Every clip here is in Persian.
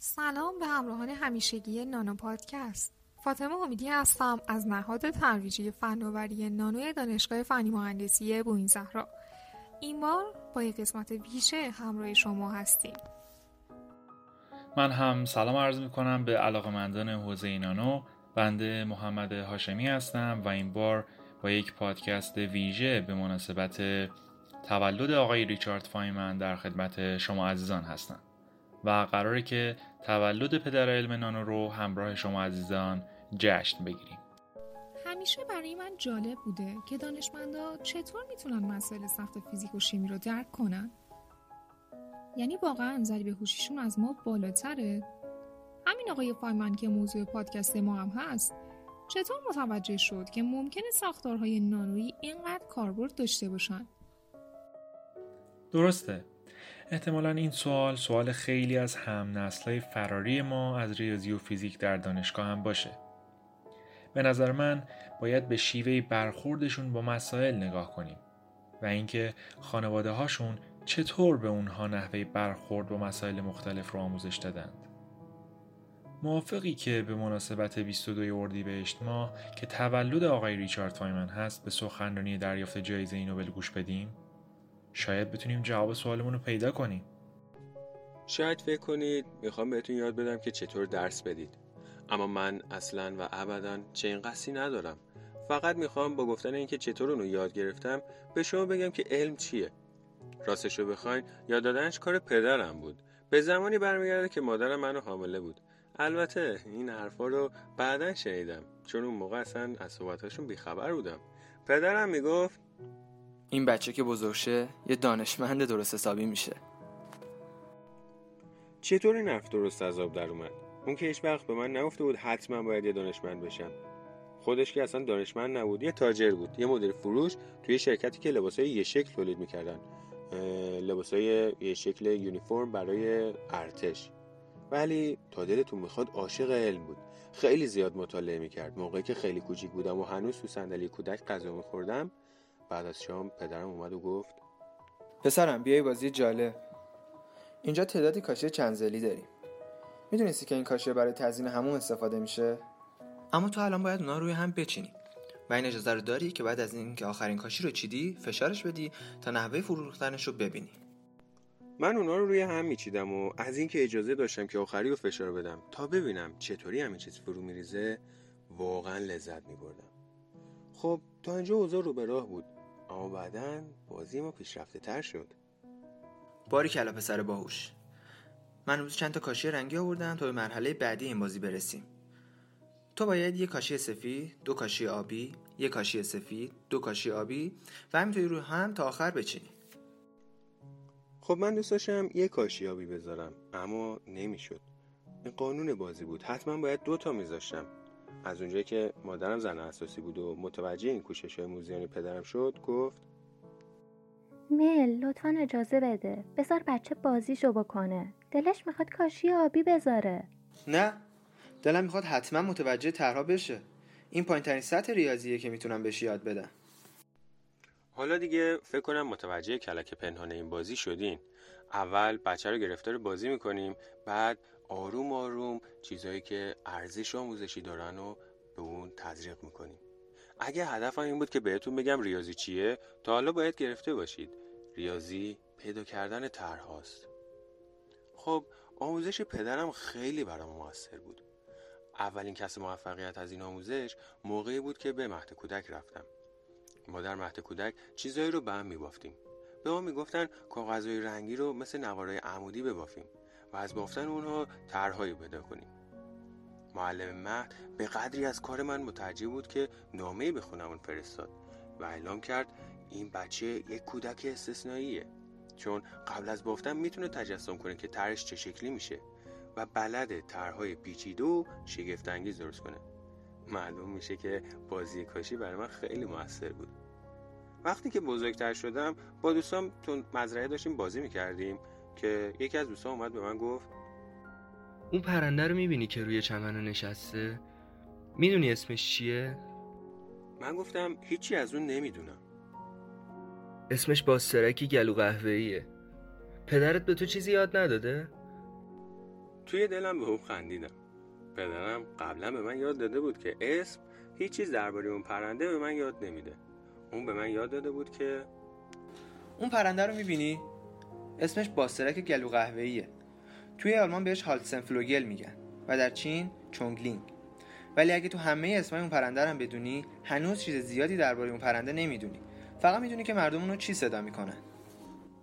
سلام به همراهان همیشگی نانو پادکست. فاطمه امیدی هستم از نهاد ترویجی فناوری نانوی دانشگاه فنی مهندسی بوین زهرا این بار با یک قسمت ویژه همراه شما هستیم. من هم سلام عرض می کنم به علاقمندان حوزه نانو. بنده محمد هاشمی هستم و این بار با یک پادکست ویژه به مناسبت تولد آقای ریچارد فایمن در خدمت شما عزیزان هستم. و قراره که تولد پدر علم نانو رو همراه شما عزیزان جشن بگیریم. همیشه برای من جالب بوده که دانشمندا چطور می‌تونن مسائل سخت فیزیک و شیمی رو درک کنن. یعنی واقعا ضریب هوشیشون از ما بالاتره. همین آقای فایمن که موضوع پادکست ما هم هست چطور متوجه شد که ممکنه ساختارهای نانویی اینقدر کاربرد داشته باشن؟ درسته. احتمالا این سوال سوال خیلی از هم نسلهای فراری ما از ریاضی و فیزیک در دانشگاه هم باشه به نظر من باید به شیوه برخوردشون با مسائل نگاه کنیم و اینکه خانواده هاشون چطور به اونها نحوه برخورد با مسائل مختلف رو آموزش دادند. موافقی که به مناسبت 22 اردیبهشت ماه که تولد آقای ریچارد فایمن هست به سخنرانی دریافت جایزه نوبل گوش بدیم؟ شاید بتونیم جواب سوالمون رو پیدا کنیم. شاید فکر کنید می‌خوام بهتون یاد بدم که چطور درس بدید. اما من اصلا و ابدا چنین قصی ندارم. فقط می‌خوام با گفتن اینکه چطور اونو یاد گرفتم به شما بگم که علم چیه. راستش رو بخواین یاد دادنش کار پدرم بود. به زمانی برمیگرده که مادرم منو حامله بود. البته این حرفا رو بعدا شنیدم چون اون موقع اصلا از صحبتاشون بیخبر بودم. پدرم می‌گفت این بچه که بزرگ شه یه دانشمند درست حسابی میشه. چطور این حرف درست از آب در اومد؟ اون که هیچ وقت به من نگفته بود حتما باید یه دانشمند بشم. خودش که اصلا دانشمند نبود یه تاجر بود یه مدیر فروش توی شرکتی که لباسای یه شکل تولید می‌کردن. لباسای یه شکل یونیفرم برای ارتش. ولی تا دلتون می‌خواد عاشق علم بود. خیلی زیاد مطالعه می‌کرد. موقعی که خیلی کوچیک بودم و هنوز تو صندلی کودک غذا میخوردم بعد از شام پدرم اومد و گفت پسرم بیای بازی جالب. اینجا تعدادی کاشی چنزلی داریم. می‌دونستی که این کاشی برای تزیین همون استفاده میشه؟ اما تو الان باید اونا روی هم بچینی. و این اجازه رو داری که بعد از اینکه آخرین کاشی رو چیدی فشارش بدی تا نحوه فرو رو ببینی. من اونا رو روی هم میچیدم و از اینکه اجازه داشتم که آخری رو فشار بدم تا ببینم چطوری همین چیز فرو میریزه واقعا لذت میبردم. خب تا اینجا اوضاع رو به راه بود. اما بعدا بازی ما پیشرفته تر شد باری کلا پسر باهوش من روز چند تا کاشی رنگی آوردم تا به مرحله بعدی این بازی برسیم تو باید یک کاشی سفید، دو کاشی آبی، یک کاشی سفید، دو کاشی آبی و همینطوری رو هم تا آخر بچینی. خب من دوست داشتم یک کاشی آبی بذارم اما نمی‌شد. این قانون بازی بود. حتما باید دو تا میذاشتم. از اونجایی که مادرم زن اساسی بود و متوجه این کوشش های موزیانی پدرم شد گفت مل لطفا اجازه بده. بذار بچه بازیشو بکنه. دلش می‌خواد کاشی آبی بذاره. نه دلم می‌خواد حتما متوجه ترها بشه. این پایین ترین سطح ریاضیه که می‌تونم بهش یاد بدم. حالا دیگه فکر کنم متوجه کلک پنهان این بازی شدین. اول بچه رو گرفتار بازی می‌کنیم بعد آروم آروم چیزهایی که ارزش آموزشی دارن و به اون تزریق می‌کنیم. اگه هدفم این بود که بهتون بگم ریاضی چیه تا حالا باید گرفته باشید. ریاضی پیدا کردن طرحهاست. خب آموزش پدرم خیلی برام موثر بود. اولین کس موفقیت از این آموزش موقعی بود که به مهد کودک رفتم. ما در مهد کودک چیزایی رو به هم میبافتیم. به ما می‌گفتن کاغذهای رنگی رو مثل نوارای عمودی ببافیم. و از بافتن اونها طرحهایی پیدا کنیم. معلم مهد به قدری از کار من متعجب بود که نامه به خونمون فرستاد و اعلام کرد این بچه یک کودک استثنائیه. چون قبل از بافتن می‌تونه تجسم کنه که طرحش چه شکلی میشه و بلد طرحهای پیچیده و شگفتانگیز درست کنه. معلوم میشه که بازی کاشی برای من خیلی موثر بود. وقتی که بزرگتر شدم با دوستام تو مزرعه داشتیم بازی می‌کردیم. که یکی از دوستان اومد به من گفت اون پرنده رو می‌بینی که روی چمن نشسته؟ می‌دونی اسمش چیه؟ من گفتم هیچی از اون نمی‌دونم. اسمش باسترکی گلو قهوه‌ایه. پدرت به تو چیزی یاد نداده؟ توی دلم به اون خندیدم. پدرم قبلا به من یاد داده بود که اسم هیچ چیز درباره اون پرنده به من یاد نمیده. اون به من یاد داده بود که اون پرنده رو می‌بینی؟ اسمش باسترک گلو قهوه‌ایه توی آلمان بهش Halzenfugel میگن و در چین Chung Ling. ولی اگه تو همه اسمای اون پرنده رو بدونی هنوز چیز زیادی درباره اون پرنده نمی‌دونی. فقط می‌دونی که مردم اونو چی صدا می‌کنن.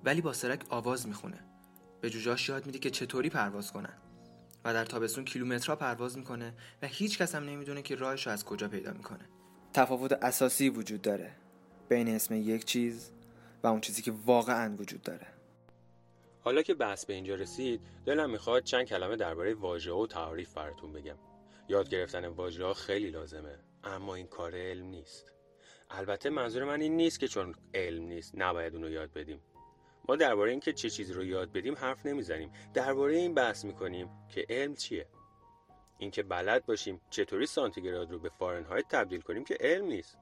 ولی باسرک آواز می‌خونه. به جوجاش یاد میده که چطوری پرواز کنن. و در تابستون کیلومترها پرواز می‌کنه و هیچ کس هم نمی‌دونه که راهش از کجا پیدا می‌کنه. تفاوت اساسی وجود داره بین اسم یک چیز و اون چیزی که واقعا وجود داره. حالا که بحث به اینجا رسید دلم می‌خواد چند کلمه درباره واژه و تعریف براتون بگم. یاد گرفتن واژه ها خیلی لازمه اما این کار علم نیست. البته منظور من این نیست که چون علم نیست نباید اونو یاد بدیم. ما درباره اینکه چه چیزی رو یاد بدیم حرف نمی‌زنیم. درباره این بحث می‌کنیم که علم چیه. اینکه بلد باشیم چطوری سانتیگراد رو به فارنهایت تبدیل کنیم که علم نیست.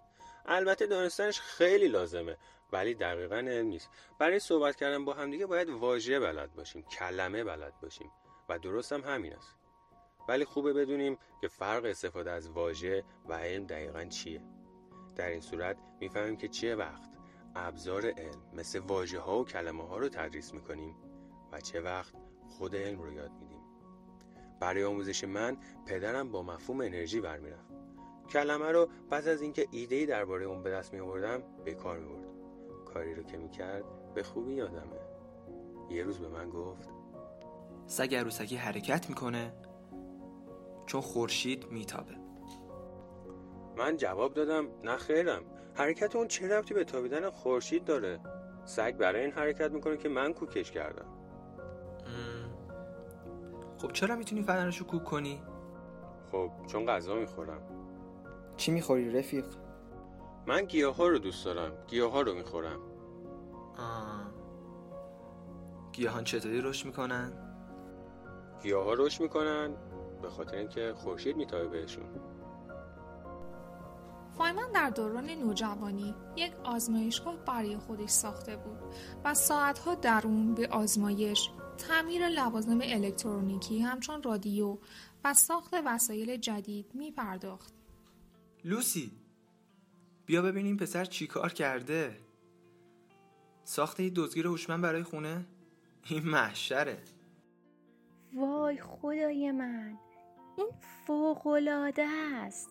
البته دانستنش خیلی لازمه. ولی دقیقا علم نیست. برای صحبت کردن با همدیگه باید واژه بلد باشیم کلمه بلد باشیم و درست هم همین است. ولی خوبه بدونیم که فرق استفاده از واژه و علم دقیقا چیه. در این صورت می‌فهمیم که چه وقت. ابزار علم مثل واژه ها و کلمه ها رو تدریس می‌کنیم و چه وقت خود علم رو یاد میدیم. برای آموزش من پدرم با مفهوم انرژی برمیرفت. کلمه رو بعد از اینکه ایده درباره اون به دست می آوردم به کار. کاری رو که می‌کرد به خوبی یادمه. یه روز به من گفت سگ عروسکی حرکت می‌کنه چون خورشید میتابه. من جواب دادم نه خیرم. حرکت اون چه ربطی به تابیدن خورشید داره؟ سگ برای این حرکت می‌کنه که من کوکش کردم. خب چرا می‌تونی فنرش رو کوک کنی؟ خب چون غذا می‌خورم. چی می‌خوری رفیق؟ من گیاه ها رو دوست دارم گیاه ها رو می‌خورم گیاهان چطوری رشد می‌کنن؟ گیاه ها رشد می‌کنن به خاطر اینکه خورشید میتابه بهشون فایمن در دوران نوجوانی یک آزمایشگاه برای خودش ساخته بود و ساعتها در اون به آزمایش تعمیر لوازم الکترونیکی همچون رادیو و ساخت وسایل جدید می پرداخت. لوسی بیا ببینیم پسر چی کار کرده. ساخت یه دزگیر هوشمند برای خونه؟ این محشره. وای خدای من این فوقلاده است.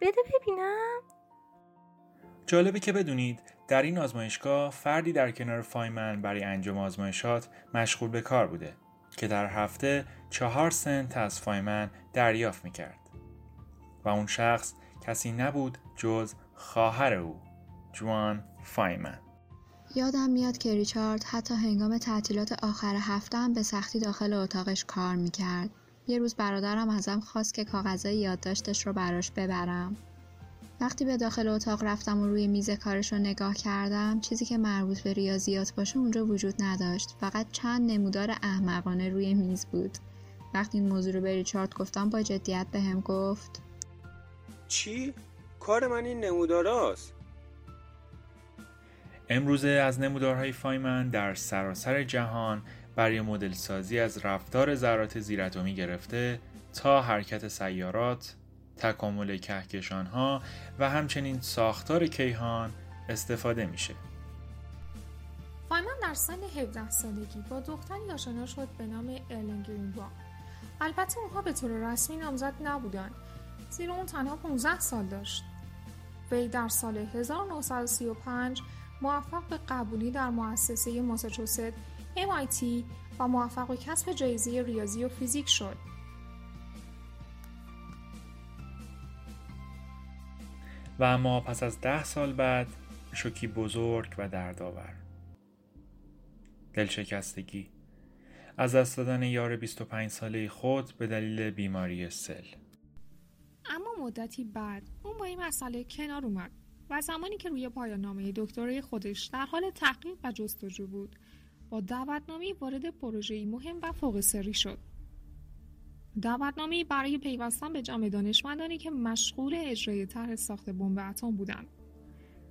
بده ببینم. جالبه که بدونید در این آزمایشگاه فردی در کنار فایمن برای انجام آزمایشات مشغول به کار بوده که در هفته چهار سنت از فایمن دریافت می‌کرد. و اون شخص کسی نبود جز خواهر او جوان فایمن. یادم میاد که ریچارد حتی هنگام تعطیلات آخر هفته هم به سختی داخل اتاقش کار می‌کرد. یه روز برادرم ازم خواست که کاغذهای یادداشتش رو براش ببرم. وقتی به داخل اتاق رفتم و روی میز کارش رو نگاه کردم چیزی که مربوط به ریاضیات باشه اونجا وجود نداشت. فقط چند نمودار احمقانه روی میز بود. وقتی این موضوع رو به ریچارد گفتم با جدیت به هم گفت چی؟ کار من این نموداراست امروزه از نمودارهای فایمن در سراسر جهان برای مدل سازی از رفتار ذرات زیراتمی گرفته تا حرکت سیارات، تکامل کهکشان ها و همچنین ساختار کیهان استفاده میشه. فایمن در سن 17 سالگی با دختری آشنا شد به نام ارلن. البته اونها به طور رسمی نامزد نبودن زیرا اون تنها 15 سال داشت. وی در سال 1935 موفق به قبولی در مؤسسه ماساچوست MIT و موفق به کسب جایزه ریاضی و فیزیک شد. و اما پس از ده سال بعد شوکی بزرگ و دردآور. دلشکستگی. از دست دادن یار 25 ساله خود به دلیل بیماری سل. اما مدتی بعد اون با این مسئله کنار اومد و زمانی که روی پایان نامه دکترای خودش در حال تحقیق و جستجو بود با دعوتنامه وارد پروژه‌ای مهم و فوق سری شد. دعوتنامه برای پیوستن به جمع دانشمندانی که مشغول اجرای طرح ساخت بمب اتم بودند.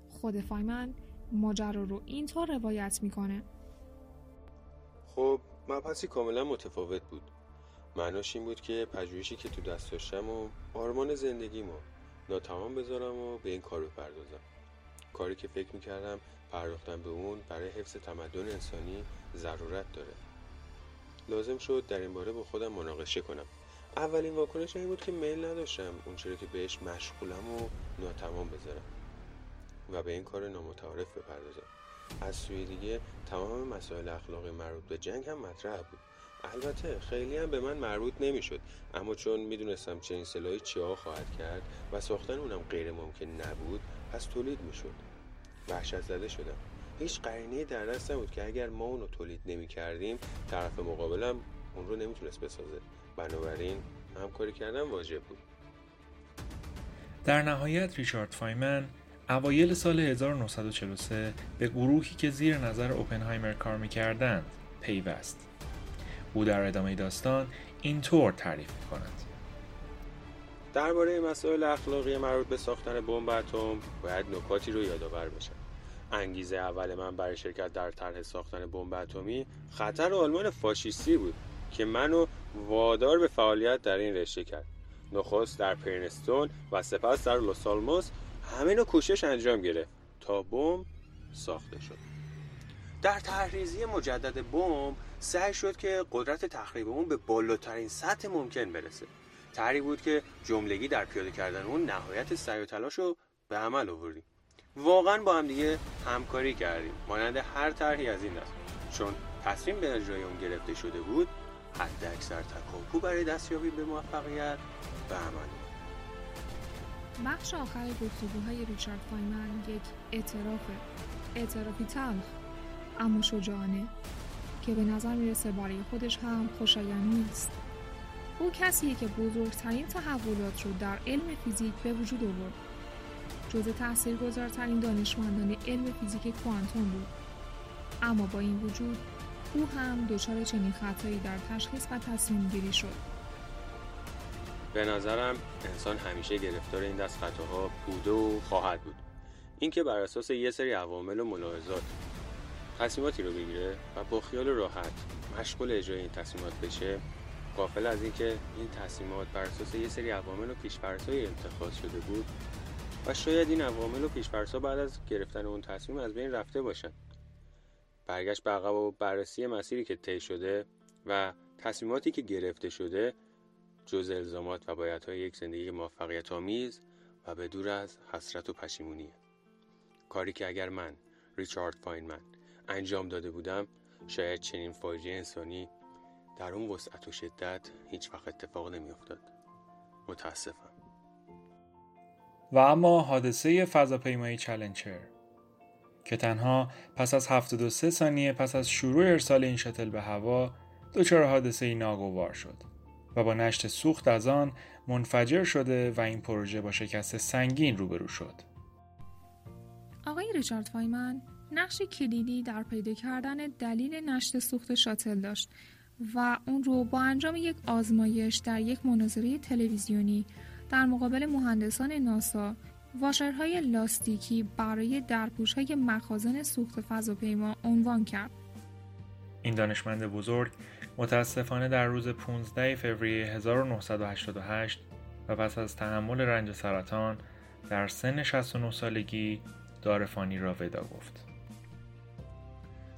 خود فایمن ماجرا رو اینطور روایت می‌کنه. خب مبحثی کاملا متفاوت بود. معناش این بود که پژوهشی که تو دست داشتم و آرمان زندگیمو ناتمام بذارم و به این کار بپردازم کاری که فکر می‌کردم پرداختن به اون برای حفظ تمدن انسانی ضرورت داره. لازم شد در این باره با خودم مناقشه کنم. اولین واکنش این بود که میل نداشتم اون چرا که بهش مشغولم و ناتمام بذارم و به این کار نامتعارف بپردازم. از سوی دیگه تمام مسائل اخلاقی مربوط به جنگ هم مطرح بود. البته خیلی هم به من مربوط نمی‌شد. اما چون می‌دونستم چنین سلاحی چیا خواهد کرد و ساختن اونم غیر ممکن نبود پس تولید می‌شد. وحشت زده شدم. هیچ قرینه در دست نبود که اگر ما اونو تولید نمی کردیم طرف مقابلم اون رو نمی‌تونست بسازه. بنابراین همکاری کردن واجب بود. در نهایت ریچارد فایمن اوایل سال 1943 به گروهی که زیر نظر اوپنهایمر کار می‌کردند پیوست. او در ادامه داستان اینطور تعریف می کند درباره مسائل اخلاقی مربوط به ساختن بمب اتم باید نکاتی رو یادآور بشم انگیزه اول من برای شرکت در طرح ساختن بمب اتمی خطر آلمان فاشیستی بود که منو وادار به فعالیت در این رشته کرد. نخست در پرنستون و سپس در لوس آلموس همه نوع کوشش انجام گرفت تا بمب ساخته شد. در تحریزی مجدد بمب سعی شد که قدرت تخریب اون به بالاترین سطح ممکن برسه. طرحی بود که جملگی در پیاده کردن اون نهایت سعی و تلاش رو به عمل آوردیم. واقعا با هم دیگه همکاری کردیم. مانند هر طرحی از این دست چون تصمیم به اجرای اون گرفته شده بود حد اکثر تکاپو برای دستیابی به موفقیت به عمل. بخش آخر گفتگوهای ریچارد فایمن یک اعترافه اعترافی تلخ. اما شجاعانه که به نظر می‌رسه برای خودش هم خوشایند نیست. او کسیه که بزرگترین تحولات رو در علم فیزیک به وجود آورد. جزء تاثیرگذارترین دانشمندان علم فیزیک کوانتوم بود. اما با این وجود او هم دچار چنین خطایی در تشخیص و تصمیم گیری شد. به نظرم انسان همیشه گرفتار این دست خطاها بوده و خواهد بود. اینکه بر اساس یه سری عوامل و ملاحظات تصمیماتی رو بگیره و با خیال راحت مشغول اجرای این تصمیمات بشه قافل از اینکه این تصمیمات بر اساس یه سری عوامل و پیشفرض‌های اتخاذ شده بود و شاید این عوامل و پیشفرض‌ها بعد از گرفتن اون تصمیم از بین رفته باشن. برگشت به عقب و بررسی مسیری که طی شده و تصمیماتی که گرفته شده جز الزامات و بایدهای یک زندگی موفقیت آمیز و به دور از حسرت و پشیمونیه. کاری که اگر من ریچارد فاینمن انجام داده بودم شاید چنین فاجعه انسانی در اون وسعت و شدت هیچ وقت اتفاق نمیافتاد متاسفم و اما حادثه فضاپیمایی چلنجر که تنها پس از 73 ثانیه پس از شروع ارسال این شاتل به هوا دچار حادثه ناگوار شد و با نشت سوخت از آن منفجر شده و این پروژه با شکست سنگین روبرو شد. آقای ریچارد فایمن نقش کلیدی در پیدا کردن دلیل نشت سوخت شاتل داشت و اون رو با انجام یک آزمایش در یک مناظره تلویزیونی در مقابل مهندسان ناسا واشرهای لاستیکی برای درپوش های مخازن سوخت فضاپیما عنوان کرد. این دانشمند بزرگ متاسفانه در روز 15 فوریه 1988 و پس از تحمل رنج سرطان در سن 69 سالگی دارفانی را ودا گفت.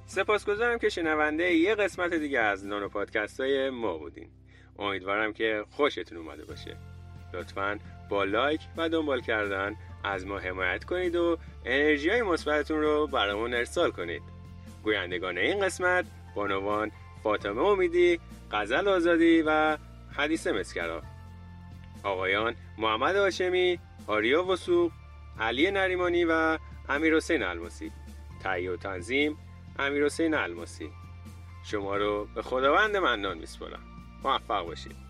سپاسگزارم که شنونده یه قسمت دیگه از نانو پادکست های ما بودین. امیدوارم که خوشتون اومده باشه. لطفا با لایک و دنبال کردن از ما حمایت کنید و انرژی های مثبتتون رو برامون ارسال کنید. گویندگان این قسمت بانوان فاطمه امیدی، غزل آزادی و حدیث مسکرا آقایان محمد هاشمی، آریا وسوق، علی نریمانی و امیر حسین الماسی تهیه و تنظیم امیر حسین الماسی. شما رو به خداوند منان میسپرم موفق باشید.